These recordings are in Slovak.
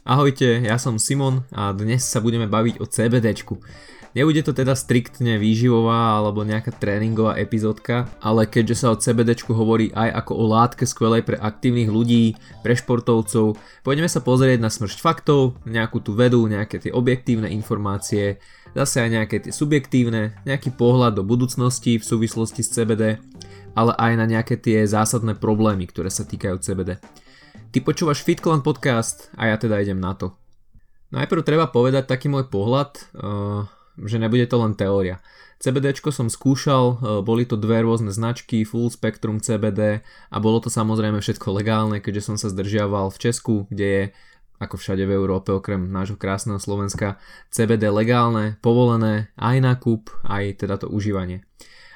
Ahojte, ja som Simon a dnes sa budeme baviť o CBDčku. Nebude to teda striktne výživová alebo nejaká tréningová epizódka, ale keďže sa o CBDčku hovorí aj ako o látke skvelej pre aktívnych ľudí, pre športovcov, pôjdeme sa pozrieť na smršť faktov, nejakú tú vedu, nejaké tie objektívne informácie, zase aj nejaké tie subjektívne, nejaký pohľad do budúcnosti v súvislosti s CBD, ale aj na nejaké tie zásadné problémy, ktoré sa týkajú CBD. Ty počúvaš FitClan podcast a ja teda idem na to. Najprv treba povedať taký môj pohľad, uh, že nebude to len teória. CBD som skúšal, uh, boli to dve rôzne značky, full spectrum CBD a bolo to samozrejme všetko legálne, keďže som sa zdržiaval v Česku, kde je ako všade v Európe okrem nášho krásneho Slovenska, CBD legálne, povolené aj na kúp, aj teda to užívanie.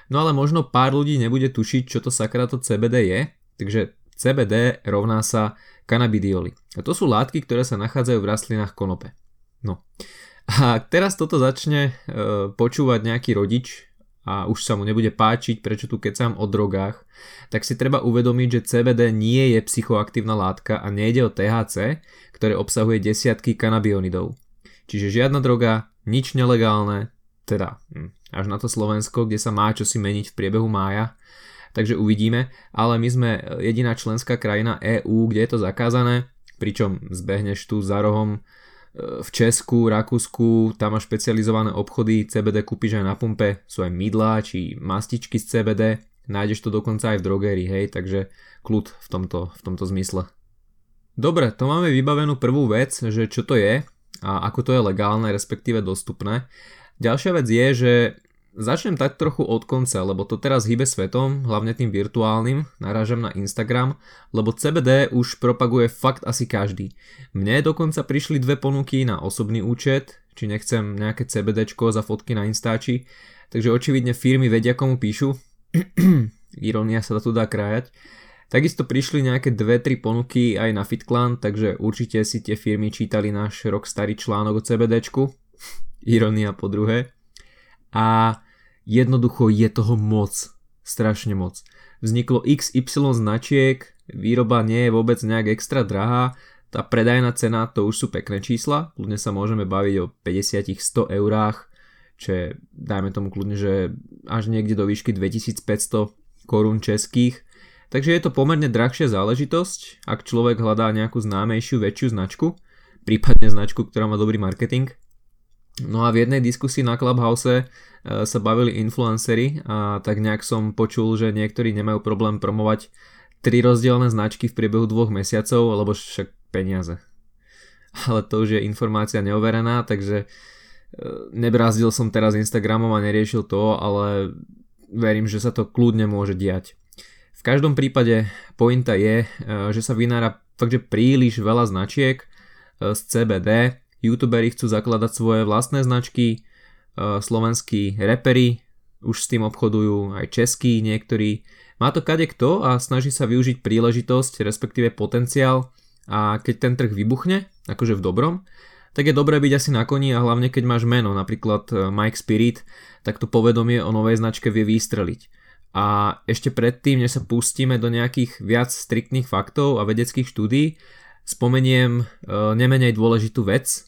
No ale možno pár ľudí nebude tušiť, čo to sakra to CBD je, takže CBD rovná sa kanabidioly. A to sú látky, ktoré sa nachádzajú v rastlinách konope. No. A teraz toto začne e, počúvať nejaký rodič a už sa mu nebude páčiť, prečo tu kecám o drogách, tak si treba uvedomiť, že CBD nie je psychoaktívna látka a nejde o THC, ktoré obsahuje desiatky kanabionidov. Čiže žiadna droga, nič nelegálne, teda hm, až na to Slovensko, kde sa má čo si meniť v priebehu mája, takže uvidíme, ale my sme jediná členská krajina EÚ, kde je to zakázané, pričom zbehneš tu za rohom e, v Česku, Rakúsku, tam máš špecializované obchody, CBD kúpiš aj na pumpe, sú aj mydlá či mastičky z CBD, nájdeš to dokonca aj v drogérii, hej, takže kľud v tomto, v tomto zmysle. Dobre, to máme vybavenú prvú vec, že čo to je a ako to je legálne, respektíve dostupné. Ďalšia vec je, že Začnem tak trochu od konca, lebo to teraz hýbe svetom, hlavne tým virtuálnym, narážam na Instagram, lebo CBD už propaguje fakt asi každý. Mne dokonca prišli dve ponuky na osobný účet, či nechcem nejaké CBDčko za fotky na Instači, takže očividne firmy vedia komu píšu. Ironia sa tu dá krájať. Takisto prišli nejaké 2-3 ponuky aj na FitClan, takže určite si tie firmy čítali náš rok starý článok o CBDčku. Ironia po druhé. A jednoducho je toho moc. Strašne moc. Vzniklo XY značiek, výroba nie je vôbec nejak extra drahá, tá predajná cena to už sú pekné čísla, kľudne sa môžeme baviť o 50-100 eurách, čo je, dajme tomu kľudne, že až niekde do výšky 2500 korún českých. Takže je to pomerne drahšia záležitosť, ak človek hľadá nejakú známejšiu, väčšiu značku, prípadne značku, ktorá má dobrý marketing. No a v jednej diskusii na Clubhouse Eh, sa bavili influencery a tak nejak som počul, že niektorí nemajú problém promovať tri rozdielne značky v priebehu dvoch mesiacov, lebo však peniaze. Ale to už je informácia neoverená, takže eh, nebrázdil som teraz Instagramom a neriešil to, ale verím, že sa to kľudne môže diať. V každom prípade pointa je, eh, že sa vynára fakt, že príliš veľa značiek z CBD, youtuberi chcú zakladať svoje vlastné značky, Eh, slovenskí repery už s tým obchodujú, aj českí niektorí. Má to kade kto a snaží sa využiť príležitosť, respektíve potenciál a keď ten trh vybuchne, akože v dobrom, tak je dobré byť asi na koni a hlavne keď máš meno, napríklad eh, Mike Spirit, tak to povedomie o novej značke vie vystreliť. A ešte predtým, než sa pustíme do nejakých viac striktných faktov a vedeckých štúdí, spomeniem e, nemenej dôležitú vec,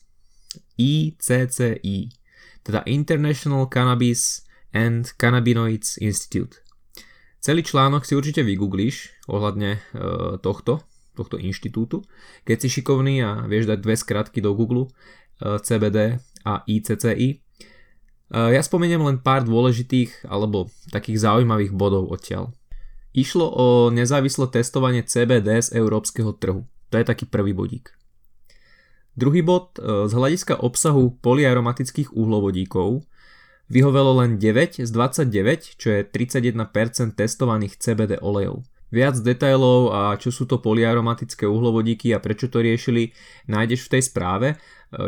ICCI teda International Cannabis and Cannabinoids Institute. Celý článok si určite vygooglíš ohľadne e, tohto, tohto inštitútu. Keď si šikovný a vieš dať dve skratky do Google, e, CBD a ICCI. E, ja spomeniem len pár dôležitých alebo takých zaujímavých bodov odtiaľ. Išlo o nezávislé testovanie CBD z európskeho trhu. To je taký prvý bodík. Druhý bod, e, z hľadiska obsahu polyaromatických uhlovodíkov vyhovelo len 9 z 29, čo je 31% testovaných CBD olejov. Viac detailov a čo sú to polyaromatické uhlovodíky a prečo to riešili, nájdeš v tej správe. E,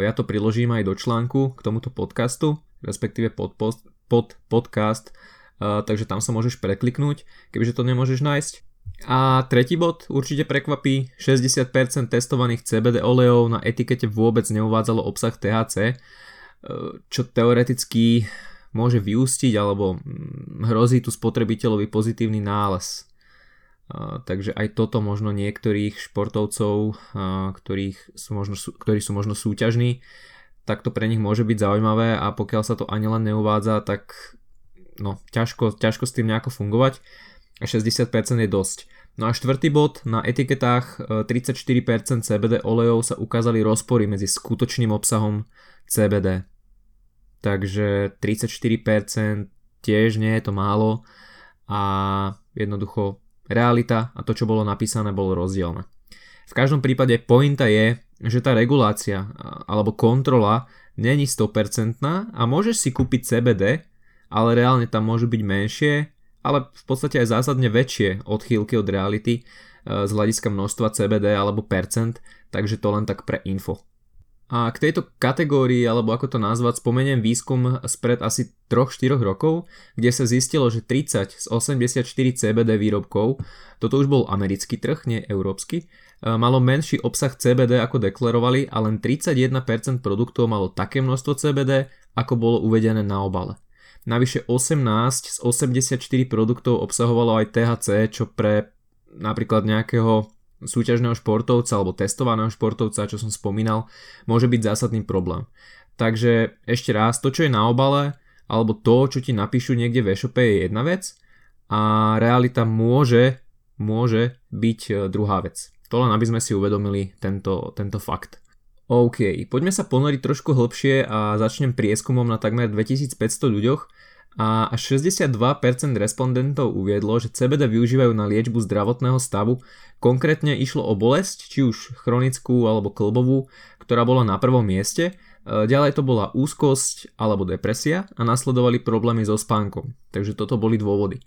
ja to priložím aj do článku k tomuto podcastu, respektíve pod, post, pod podcast, e, takže tam sa môžeš prekliknúť, kebyže to nemôžeš nájsť. A tretí bod určite prekvapí, 60% testovaných CBD olejov na etikete vôbec neuvádzalo obsah THC, e, čo teoreticky môže vyústiť alebo mm, hrozí tu spotrebiteľovi pozitívny nález. takže aj toto možno niektorých športovcov, ktorých sú možno, ktorí sú možno súťažní, tak to pre nich môže byť zaujímavé a pokiaľ sa to ani len neuvádza, tak no, ťažko, ťažko s tým nejako fungovať 60% je dosť. No a štvrtý bod, na etiketách 34% e, CBD olejov sa ukázali rozpory medzi skutočným obsahom CBD. Takže 34% tiež nie je to málo a jednoducho realita a to, čo bolo napísané, bolo rozdielne. V každom prípade pointa je, že tá regulácia alebo kontrola není 100% a môžeš si kúpiť CBD, ale reálne tam môžu byť menšie, ale v podstate aj zásadne väčšie odchýlky od reality e, z hľadiska množstva CBD alebo percent, takže to len tak pre info. A k tejto kategórii, alebo ako to nazvať, spomeniem výskum spred asi 3-4 rokov, kde sa zistilo, že 30 z 84 CBD výrobkov, toto už bol americký trh, nie európsky, e, malo menší obsah CBD ako deklarovali a len 31% produktov malo také množstvo CBD, ako bolo uvedené na obale. Navyše 18 z 84 produktov obsahovalo aj THC, čo pre napríklad nejakého súťažného športovca alebo testovaného športovca, čo som spomínal, môže byť zásadný problém. Takže ešte raz, to čo je na obale, alebo to, čo ti napíšu niekde v e-shope je jedna vec a realita môže, môže byť e, druhá vec. To len aby sme si uvedomili tento, tento fakt. OK, poďme sa ponoriť trošku hlbšie a začnem prieskumom na takmer 2500 ľuďoch, a až 62% respondentov uviedlo, že CBD využívajú na liečbu zdravotného stavu. Konkrétne išlo o bolesť, či už chronickú alebo klbovú, ktorá bola na prvom mieste. E, ďalej to bola úzkosť alebo depresia a nasledovali problémy so spánkom. Takže toto boli dôvody.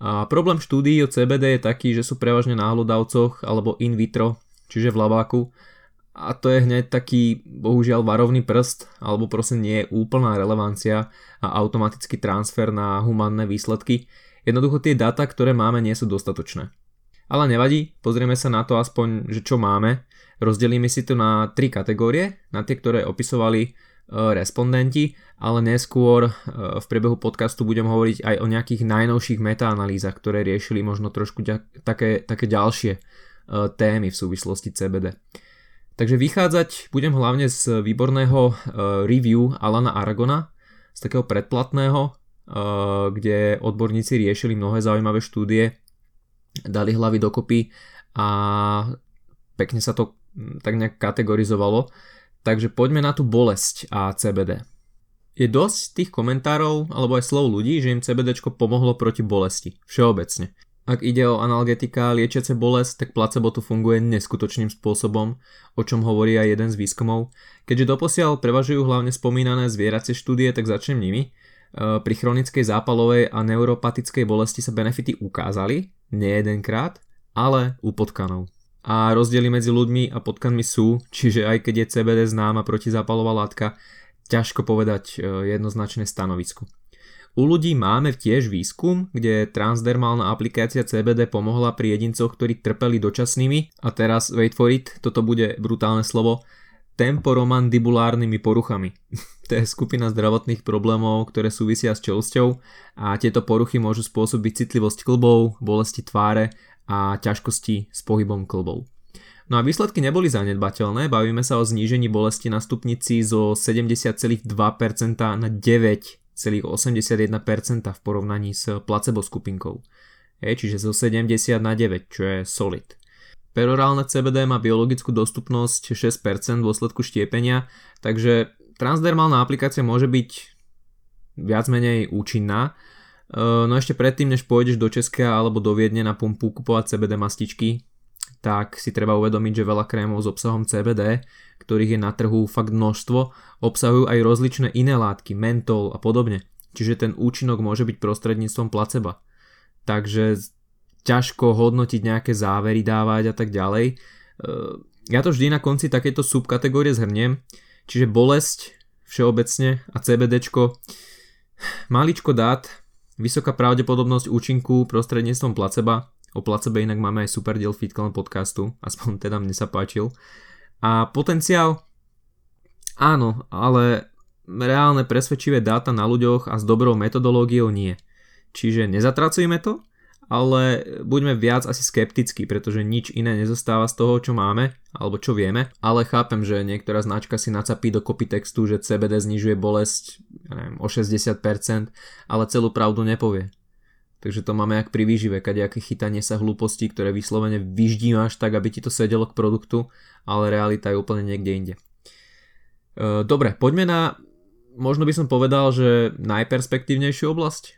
A problém štúdií o CBD je taký, že sú prevažne na hlodavcoch alebo in vitro, čiže v labáku a to je hneď taký bohužiaľ varovný prst alebo prosím nie je úplná relevancia a automatický transfer na humanné výsledky. Jednoducho tie dáta, ktoré máme, nie sú dostatočné. Ale nevadí, pozrieme sa na to aspoň, že čo máme. Rozdelíme si to na tri kategórie, na tie, ktoré opisovali e, respondenti, ale neskôr e, v priebehu podcastu budem hovoriť aj o nejakých najnovších metaanalýzach, ktoré riešili možno trošku také, také ďalšie e, témy v súvislosti CBD. Takže vychádzať budem hlavne z výborného uh, review Alana Aragona, z takého predplatného, uh, kde odborníci riešili mnohé zaujímavé štúdie, dali hlavy dokopy a pekne sa to tak nejak kategorizovalo. Takže poďme na tú bolesť a CBD. Je dosť tých komentárov alebo aj slov ľudí, že im CBD pomohlo proti bolesti. Všeobecne. Ak ide o analgetika liečiace bolesť, tak placebo tu funguje neskutočným spôsobom, o čom hovorí aj jeden z výskumov. Keďže doposiaľ prevažujú hlavne spomínané zvieracie štúdie, tak začnem nimi. E, pri chronickej zápalovej a neuropatickej bolesti sa benefity ukázali, nie jedenkrát, ale u potkanov. A rozdiely medzi ľuďmi a potkanmi sú, čiže aj keď je CBD známa protizápalová látka, ťažko povedať e, jednoznačné stanovisko. U ľudí máme tiež výskum, kde transdermálna aplikácia CBD pomohla pri jedincoch, ktorí trpeli dočasnými, a teraz wait for it, toto bude brutálne slovo, temporomandibulárnymi poruchami. to je skupina zdravotných problémov, ktoré súvisia s čelsťou a tieto poruchy môžu spôsobiť citlivosť klbov, bolesti tváre a ťažkosti s pohybom klbov. No a výsledky neboli zanedbateľné, bavíme sa o znížení bolesti na stupnici zo 70,2% na 9 81% v porovnaní s placebo skupinkou. Hej, čiže zo 70 na 9, čo je solid. Perorálne CBD má biologickú dostupnosť 6% v dôsledku štiepenia, takže transdermálna aplikácia môže byť viac menej účinná. E, no ešte predtým, než pôjdeš do Česka alebo do Viedne na pumpu kupovať CBD mastičky, tak si treba uvedomiť, že veľa krémov s obsahom CBD, ktorých je na trhu fakt množstvo, obsahujú aj rozličné iné látky, mentol a podobne. Čiže ten účinok môže byť prostredníctvom placeba. Takže ťažko hodnotiť nejaké závery dávať a tak ďalej. E, ja to vždy na konci takéto subkategórie zhrniem. Čiže bolesť všeobecne a CBDčko maličko dát, vysoká pravdepodobnosť účinku prostredníctvom placeba, O placebe inak máme aj super diel Fitclan podcastu, aspoň teda mne sa páčil. A potenciál? Áno, ale reálne presvedčivé dáta na ľuďoch a s dobrou metodológiou nie. Čiže nezatracujme to ale buďme viac asi skeptickí, pretože nič iné nezostáva z toho, čo máme, alebo čo vieme, ale chápem, že niektorá značka si nacapí do copy textu, že CBD znižuje bolesť ja neviem, o 60%, ale celú pravdu nepovie. Takže to máme jak pri výžive, kadejaké chytanie sa hlúpostí, ktoré vyslovene vyždímaš tak, aby ti to sedelo k produktu, ale realita je úplne niekde inde. E, dobre, poďme na, možno by som povedal, že najperspektívnejšiu oblasť.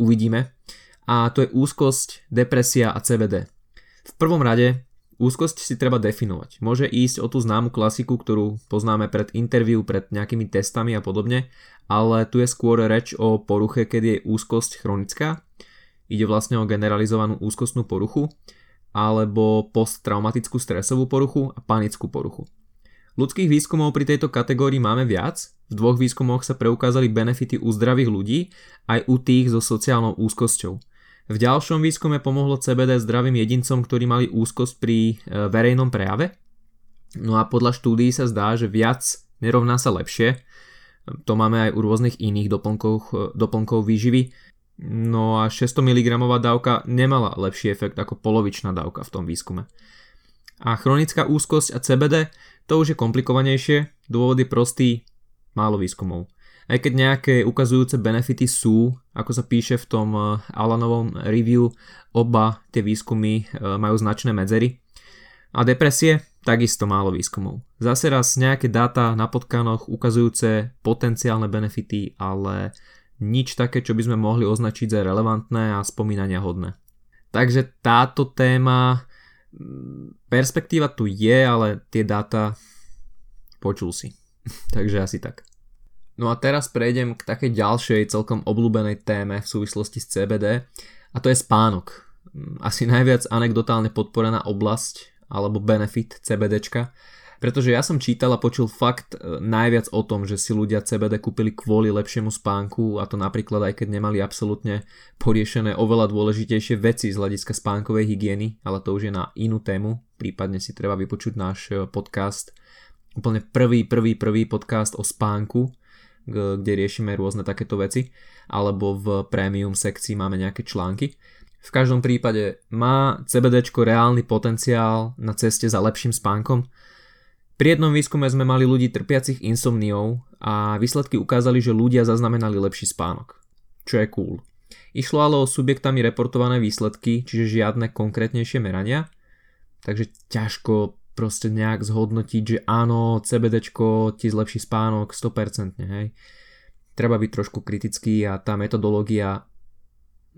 Uvidíme a to je úzkosť, depresia a CBD. V prvom rade úzkosť si treba definovať. Môže ísť o tú známu klasiku, ktorú poznáme pred interviu, pred nejakými testami a podobne, ale tu je skôr reč o poruche, keď je úzkosť chronická. Ide vlastne o generalizovanú úzkostnú poruchu alebo posttraumatickú stresovú poruchu a panickú poruchu. Ľudských výskumov pri tejto kategórii máme viac. V dvoch výskumoch sa preukázali benefity u zdravých ľudí aj u tých so sociálnou úzkosťou. V ďalšom výskume pomohlo CBD zdravým jedincom, ktorí mali úzkosť pri e, verejnom prejave. No a podľa štúdií sa zdá, že viac nerovná sa lepšie. To máme aj u rôznych iných doplnkov, e, doplnkov výživy. No a 600 mg dávka nemala lepší efekt ako polovičná dávka v tom výskume. A chronická úzkosť a CBD to už je komplikovanejšie, dôvod je prostý, málo výskumov. Aj keď nejaké ukazujúce benefity sú, ako sa píše v tom eh, Alanovom review, oba tie výskumy eh, majú značné medzery. A depresie? Takisto málo výskumov. Zase raz nejaké dáta na potkanoch ukazujúce potenciálne benefity, ale nič také, čo by sme mohli označiť za relevantné a spomínania hodné. Takže táto téma, mm, perspektíva tu je, ale tie dáta počul si. Takže asi tak. No a teraz prejdem k takej ďalšej celkom obľúbenej téme v súvislosti s CBD a to je spánok. Asi najviac anekdotálne podporená oblasť alebo benefit CBDčka, pretože ja som čítal a počul fakt e, najviac o tom, že si ľudia CBD kúpili kvôli lepšiemu spánku a to napríklad aj keď nemali absolútne poriešené oveľa dôležitejšie veci z hľadiska spánkovej hygieny, ale to už je na inú tému, prípadne si treba vypočuť náš e, podcast, úplne prvý, prvý, prvý podcast o spánku, kde riešime rôzne takéto veci, alebo v premium sekcii máme nejaké články. V každom prípade má CBD reálny potenciál na ceste za lepším spánkom. Pri jednom výskume sme mali ľudí trpiacich insomniou a výsledky ukázali, že ľudia zaznamenali lepší spánok. Čo je cool. Išlo ale o subjektami reportované výsledky, čiže žiadne konkrétnejšie merania, takže ťažko proste nejak zhodnotiť, že áno, CBDčko ti zlepší spánok 100%, hej. Treba byť trošku kritický a tá metodológia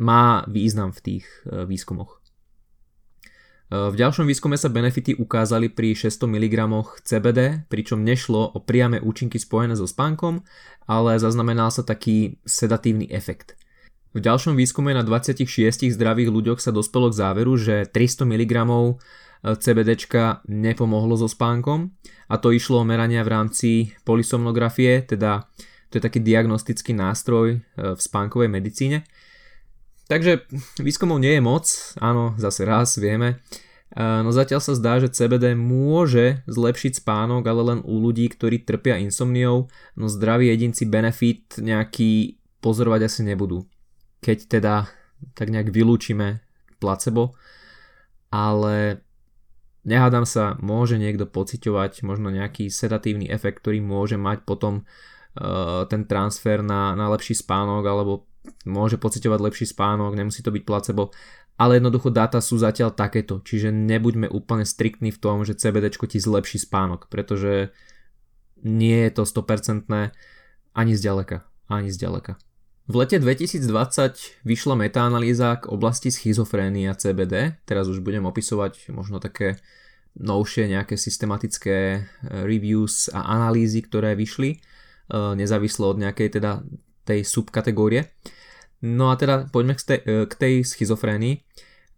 má význam v tých e, výskumoch. E, v ďalšom výskume sa benefity ukázali pri 600 mg CBD, pričom nešlo o priame účinky spojené so spánkom, ale zaznamenal sa taký sedatívny efekt. V ďalšom výskume na 26 zdravých ľuďoch sa dospelo k záveru, že 300 mg CBDčka nepomohlo so spánkom a to išlo o merania v rámci polysomnografie, teda to je taký diagnostický nástroj e, v spánkovej medicíne. Takže výskumov nie je moc, áno, zase raz vieme, e, no zatiaľ sa zdá, že CBD môže zlepšiť spánok, ale len u ľudí, ktorí trpia insomniou, no zdraví jedinci benefit nejaký pozorovať asi nebudú. Keď teda tak nejak vylúčime placebo, ale Nehádam sa, môže niekto pociťovať možno nejaký sedatívny efekt, ktorý môže mať potom uh, ten transfer na, na lepší spánok alebo môže pociťovať lepší spánok, nemusí to byť placebo, ale jednoducho dáta sú zatiaľ takéto, čiže nebuďme úplne striktní v tom, že CBD ti zlepší spánok, pretože nie je to 100% ani zďaleka, ani zďaleka. V lete 2020 vyšla metaanalýza k oblasti schizofrénie a CBD. Teraz už budem opisovať možno také novšie nejaké systematické e, reviews a analýzy, ktoré vyšli e, nezávislo od nejakej teda tej subkategórie. No a teda poďme k e, tej schizofrénii.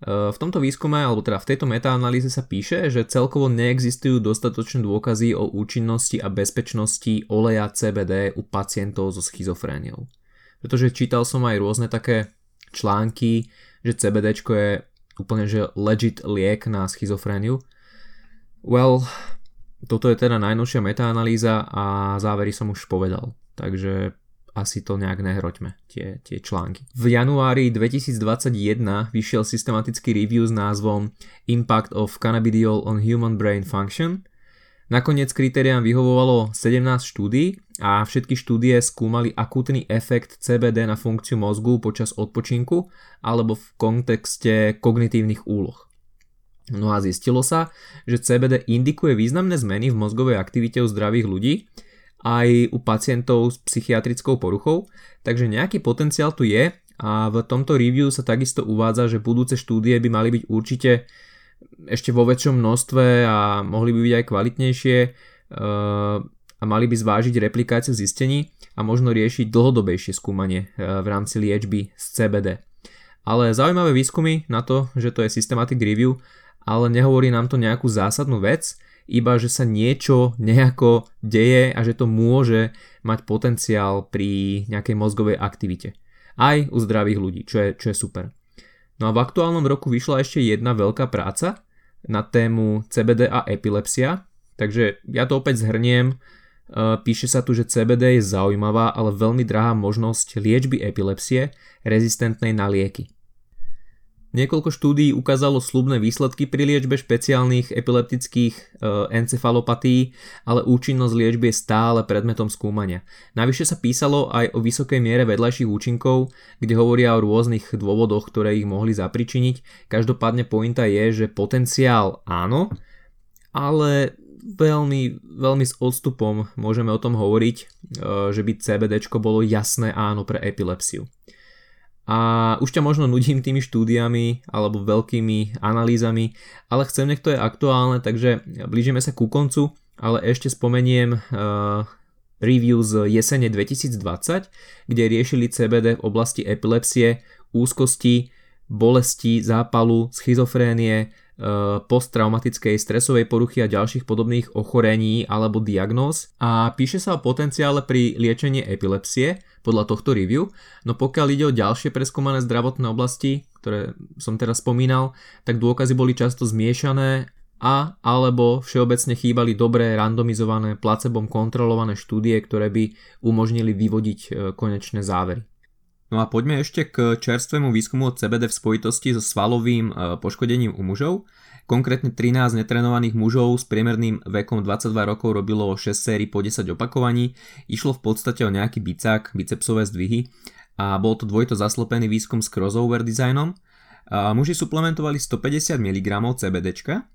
V tomto výskume, alebo teda v tejto metaanalýze sa píše, že celkovo neexistujú dostatočné dôkazy o účinnosti a bezpečnosti oleja CBD u pacientov so schizofréniou pretože čítal som aj rôzne také články, že CBD je úplne že legit liek na schizofréniu. Well, toto je teda najnovšia metaanalýza a závery som už povedal. Takže asi to nejak nehroťme, tie, tie články. V januári 2021 vyšiel systematický review s názvom Impact of Cannabidiol on Human Brain Function. Nakoniec kritériám vyhovovalo 17 štúdí a všetky štúdie skúmali akútny efekt CBD na funkciu mozgu počas odpočinku alebo v kontexte kognitívnych úloh. No a zistilo sa, že CBD indikuje významné zmeny v mozgovej aktivite u zdravých ľudí, aj u pacientov s psychiatrickou poruchou, takže nejaký potenciál tu je a v tomto review sa takisto uvádza, že budúce štúdie by mali byť určite ešte vo väčšom množstve a mohli by byť aj kvalitnejšie eh, a mali by zvážiť replikáciu zistení a možno riešiť dlhodobejšie skúmanie eh, v rámci liečby z CBD. Ale zaujímavé výskumy na to, že to je systematic review, ale nehovorí nám to nejakú zásadnú vec, iba že sa niečo nejako deje a že to môže mať potenciál pri nejakej mozgovej aktivite. Aj u zdravých ľudí, čo je, čo je super. No a v aktuálnom roku vyšla ešte jedna veľká práca na tému CBD a epilepsia, takže ja to opäť zhrniem. E, píše sa tu, že CBD je zaujímavá, ale veľmi drahá možnosť liečby epilepsie rezistentnej na lieky. Niekoľko štúdií ukázalo slubné výsledky pri liečbe špeciálnych epileptických e, encefalopatí, ale účinnosť liečby je stále predmetom skúmania. Navyše sa písalo aj o vysokej miere vedľajších účinkov, kde hovoria o rôznych dôvodoch, ktoré ich mohli zapričiniť. Každopádne pointa je, že potenciál áno, ale veľmi, veľmi s odstupom môžeme o tom hovoriť, e, že by CBD bolo jasné áno pre epilepsiu. A už ťa možno nudím tými štúdiami alebo veľkými analýzami, ale chcem, nech to je aktuálne, takže blížime sa ku koncu, ale ešte spomeniem uh, review z jesene 2020, kde riešili CBD v oblasti epilepsie, úzkosti, bolesti, zápalu, schizofrénie, posttraumatickej stresovej poruchy a ďalších podobných ochorení alebo diagnóz a píše sa o potenciále pri liečení epilepsie podľa tohto review, no pokiaľ ide o ďalšie preskúmané zdravotné oblasti, ktoré som teraz spomínal, tak dôkazy boli často zmiešané a alebo všeobecne chýbali dobré randomizované placebom kontrolované štúdie, ktoré by umožnili vyvodiť eh, konečné závery. No a poďme ešte k čerstvému výskumu od CBD v spojitosti so svalovým e, poškodením u mužov. Konkrétne 13 netrenovaných mužov s priemerným vekom 22 rokov robilo 6 sérií po 10 opakovaní. Išlo v podstate o nejaký bicák, bicepsové zdvihy a bol to dvojto zaslopený výskum s crossover dizajnom. A muži suplementovali 150 mg CBD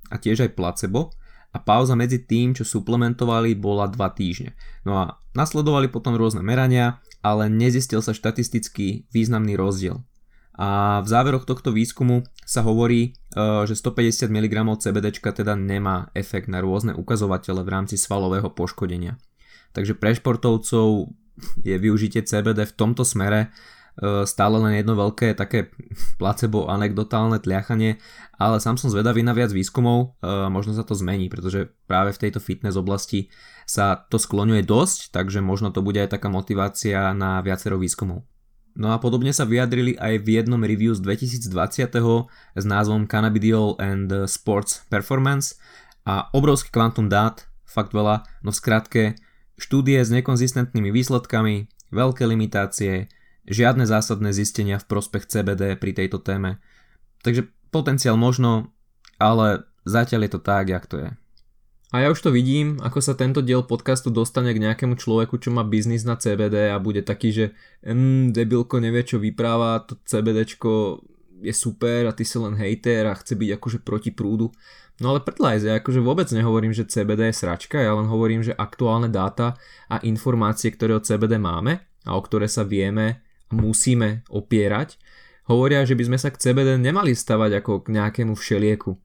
a tiež aj placebo a pauza medzi tým, čo suplementovali, bola 2 týždne. No a nasledovali potom rôzne merania, ale nezistil sa štatisticky významný rozdiel. A v záveroch tohto výskumu sa hovorí, e, že 150 mg CBD teda nemá efekt na rôzne ukazovatele v rámci svalového poškodenia. Takže pre športovcov je využitie CBD v tomto smere stále len jedno veľké také placebo anekdotálne tliachanie, ale sám som zvedavý na viac výskumov, e, možno sa to zmení, pretože práve v tejto fitness oblasti sa to skloňuje dosť, takže možno to bude aj taká motivácia na viacero výskumov. No a podobne sa vyjadrili aj v jednom review z 2020. s názvom Cannabidiol and Sports Performance a obrovský kvantum dát, fakt veľa, no v skratke, štúdie s nekonzistentnými výsledkami, veľké limitácie, žiadne zásadné zistenia v prospech CBD pri tejto téme. Takže potenciál možno, ale zatiaľ je to tak, jak to je. A ja už to vidím, ako sa tento diel podcastu dostane k nejakému človeku, čo má biznis na CBD a bude taký, že mm, debilko nevie, čo vypráva, to CBDčko je super a ty si len hejter a chce byť akože proti prúdu. No ale predlajz, ja akože vôbec nehovorím, že CBD je sračka, ja len hovorím, že aktuálne dáta a informácie, ktoré o CBD máme a o ktoré sa vieme musíme opierať, hovoria, že by sme sa k CBD nemali stavať ako k nejakému všelieku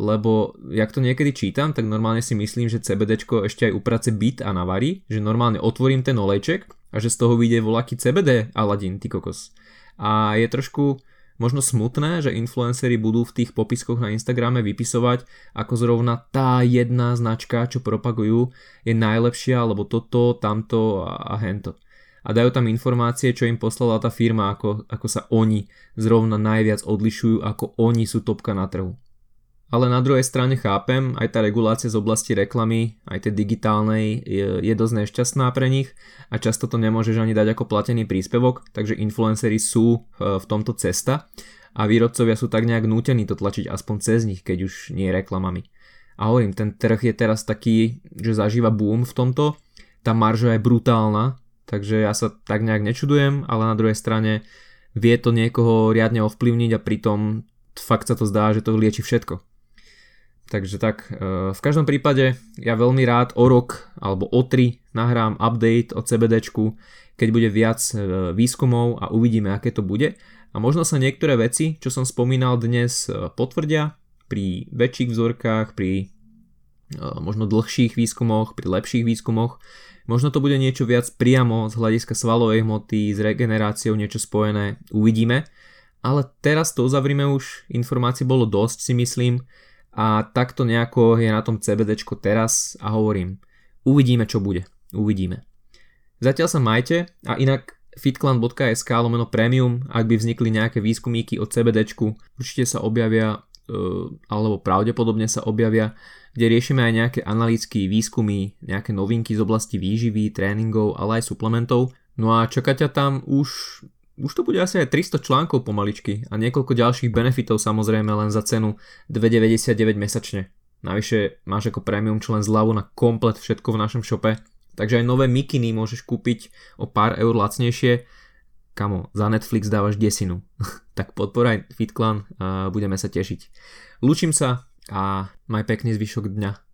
lebo jak to niekedy čítam, tak normálne si myslím, že CBD ešte aj uprace byt a navarí, že normálne otvorím ten olejček a že z toho vyjde voľaký CBD Aladin, ty kokos. A je trošku možno smutné, že influenceri budú v tých popiskoch na Instagrame vypisovať, ako zrovna tá jedna značka, čo propagujú, je najlepšia, alebo toto, tamto a hento. A dajú tam informácie, čo im poslala tá firma, ako, ako sa oni zrovna najviac odlišujú, ako oni sú topka na trhu. ale na druhej strane chápem, aj tá regulácia z oblasti reklamy, aj tej digitálnej je, je dosť nešťastná pre nich a často to nemôžeš ani dať ako platený príspevok, takže influencery sú e, v tomto cesta a výrobcovia sú tak nejak nútení to tlačiť aspoň cez nich, keď už nie reklamami. A hovorím, ten trh je teraz taký, že zažíva boom v tomto, tá marža je brutálna, takže ja sa tak nejak nečudujem, ale na druhej strane vie to niekoho riadne ovplyvniť a pritom fakt sa to zdá, že to lieči všetko. Takže tak, e, v každom prípade ja veľmi rád o rok alebo o tri nahrám update o CBDčku, keď bude viac e, výskumov a uvidíme, aké to bude. A možno sa niektoré veci, čo som spomínal dnes, e, potvrdia pri väčších vzorkách, pri možno dlhších výskumoch, pri lepších výskumoch. Možno to bude niečo viac priamo z hľadiska svalovej hmoty, s regeneráciou niečo spojené, uvidíme. Ale teraz to uzavrime už, informácií bolo dosť si myslím a takto nejako je na tom CBD teraz a hovorím, uvidíme čo bude, uvidíme. Zatiaľ sa majte a inak fitclan.sk lomeno premium, ak by vznikli nejaké výskumíky o CBD, určite sa objavia e, alebo pravdepodobne sa objavia, kde riešime aj nejaké analýtické výskumy, nejaké novinky z oblasti výživy, tréningov, ale aj suplementov. No a čaká ťa tam už už to bude asi aj 300 článkov pomaličky a niekoľko ďalších benefitov samozrejme len za cenu 2,99 mesačne. Navyše máš ako premium člen zľavu na komplet všetko v našom shope, takže aj nové mikiny môžeš kúpiť o pár eur lacnejšie. Kamo, za Netflix dávaš desinu. tak podporaj FitClan budeme sa tešiť. Lúčim sa a maj pekný zvyšok dňa.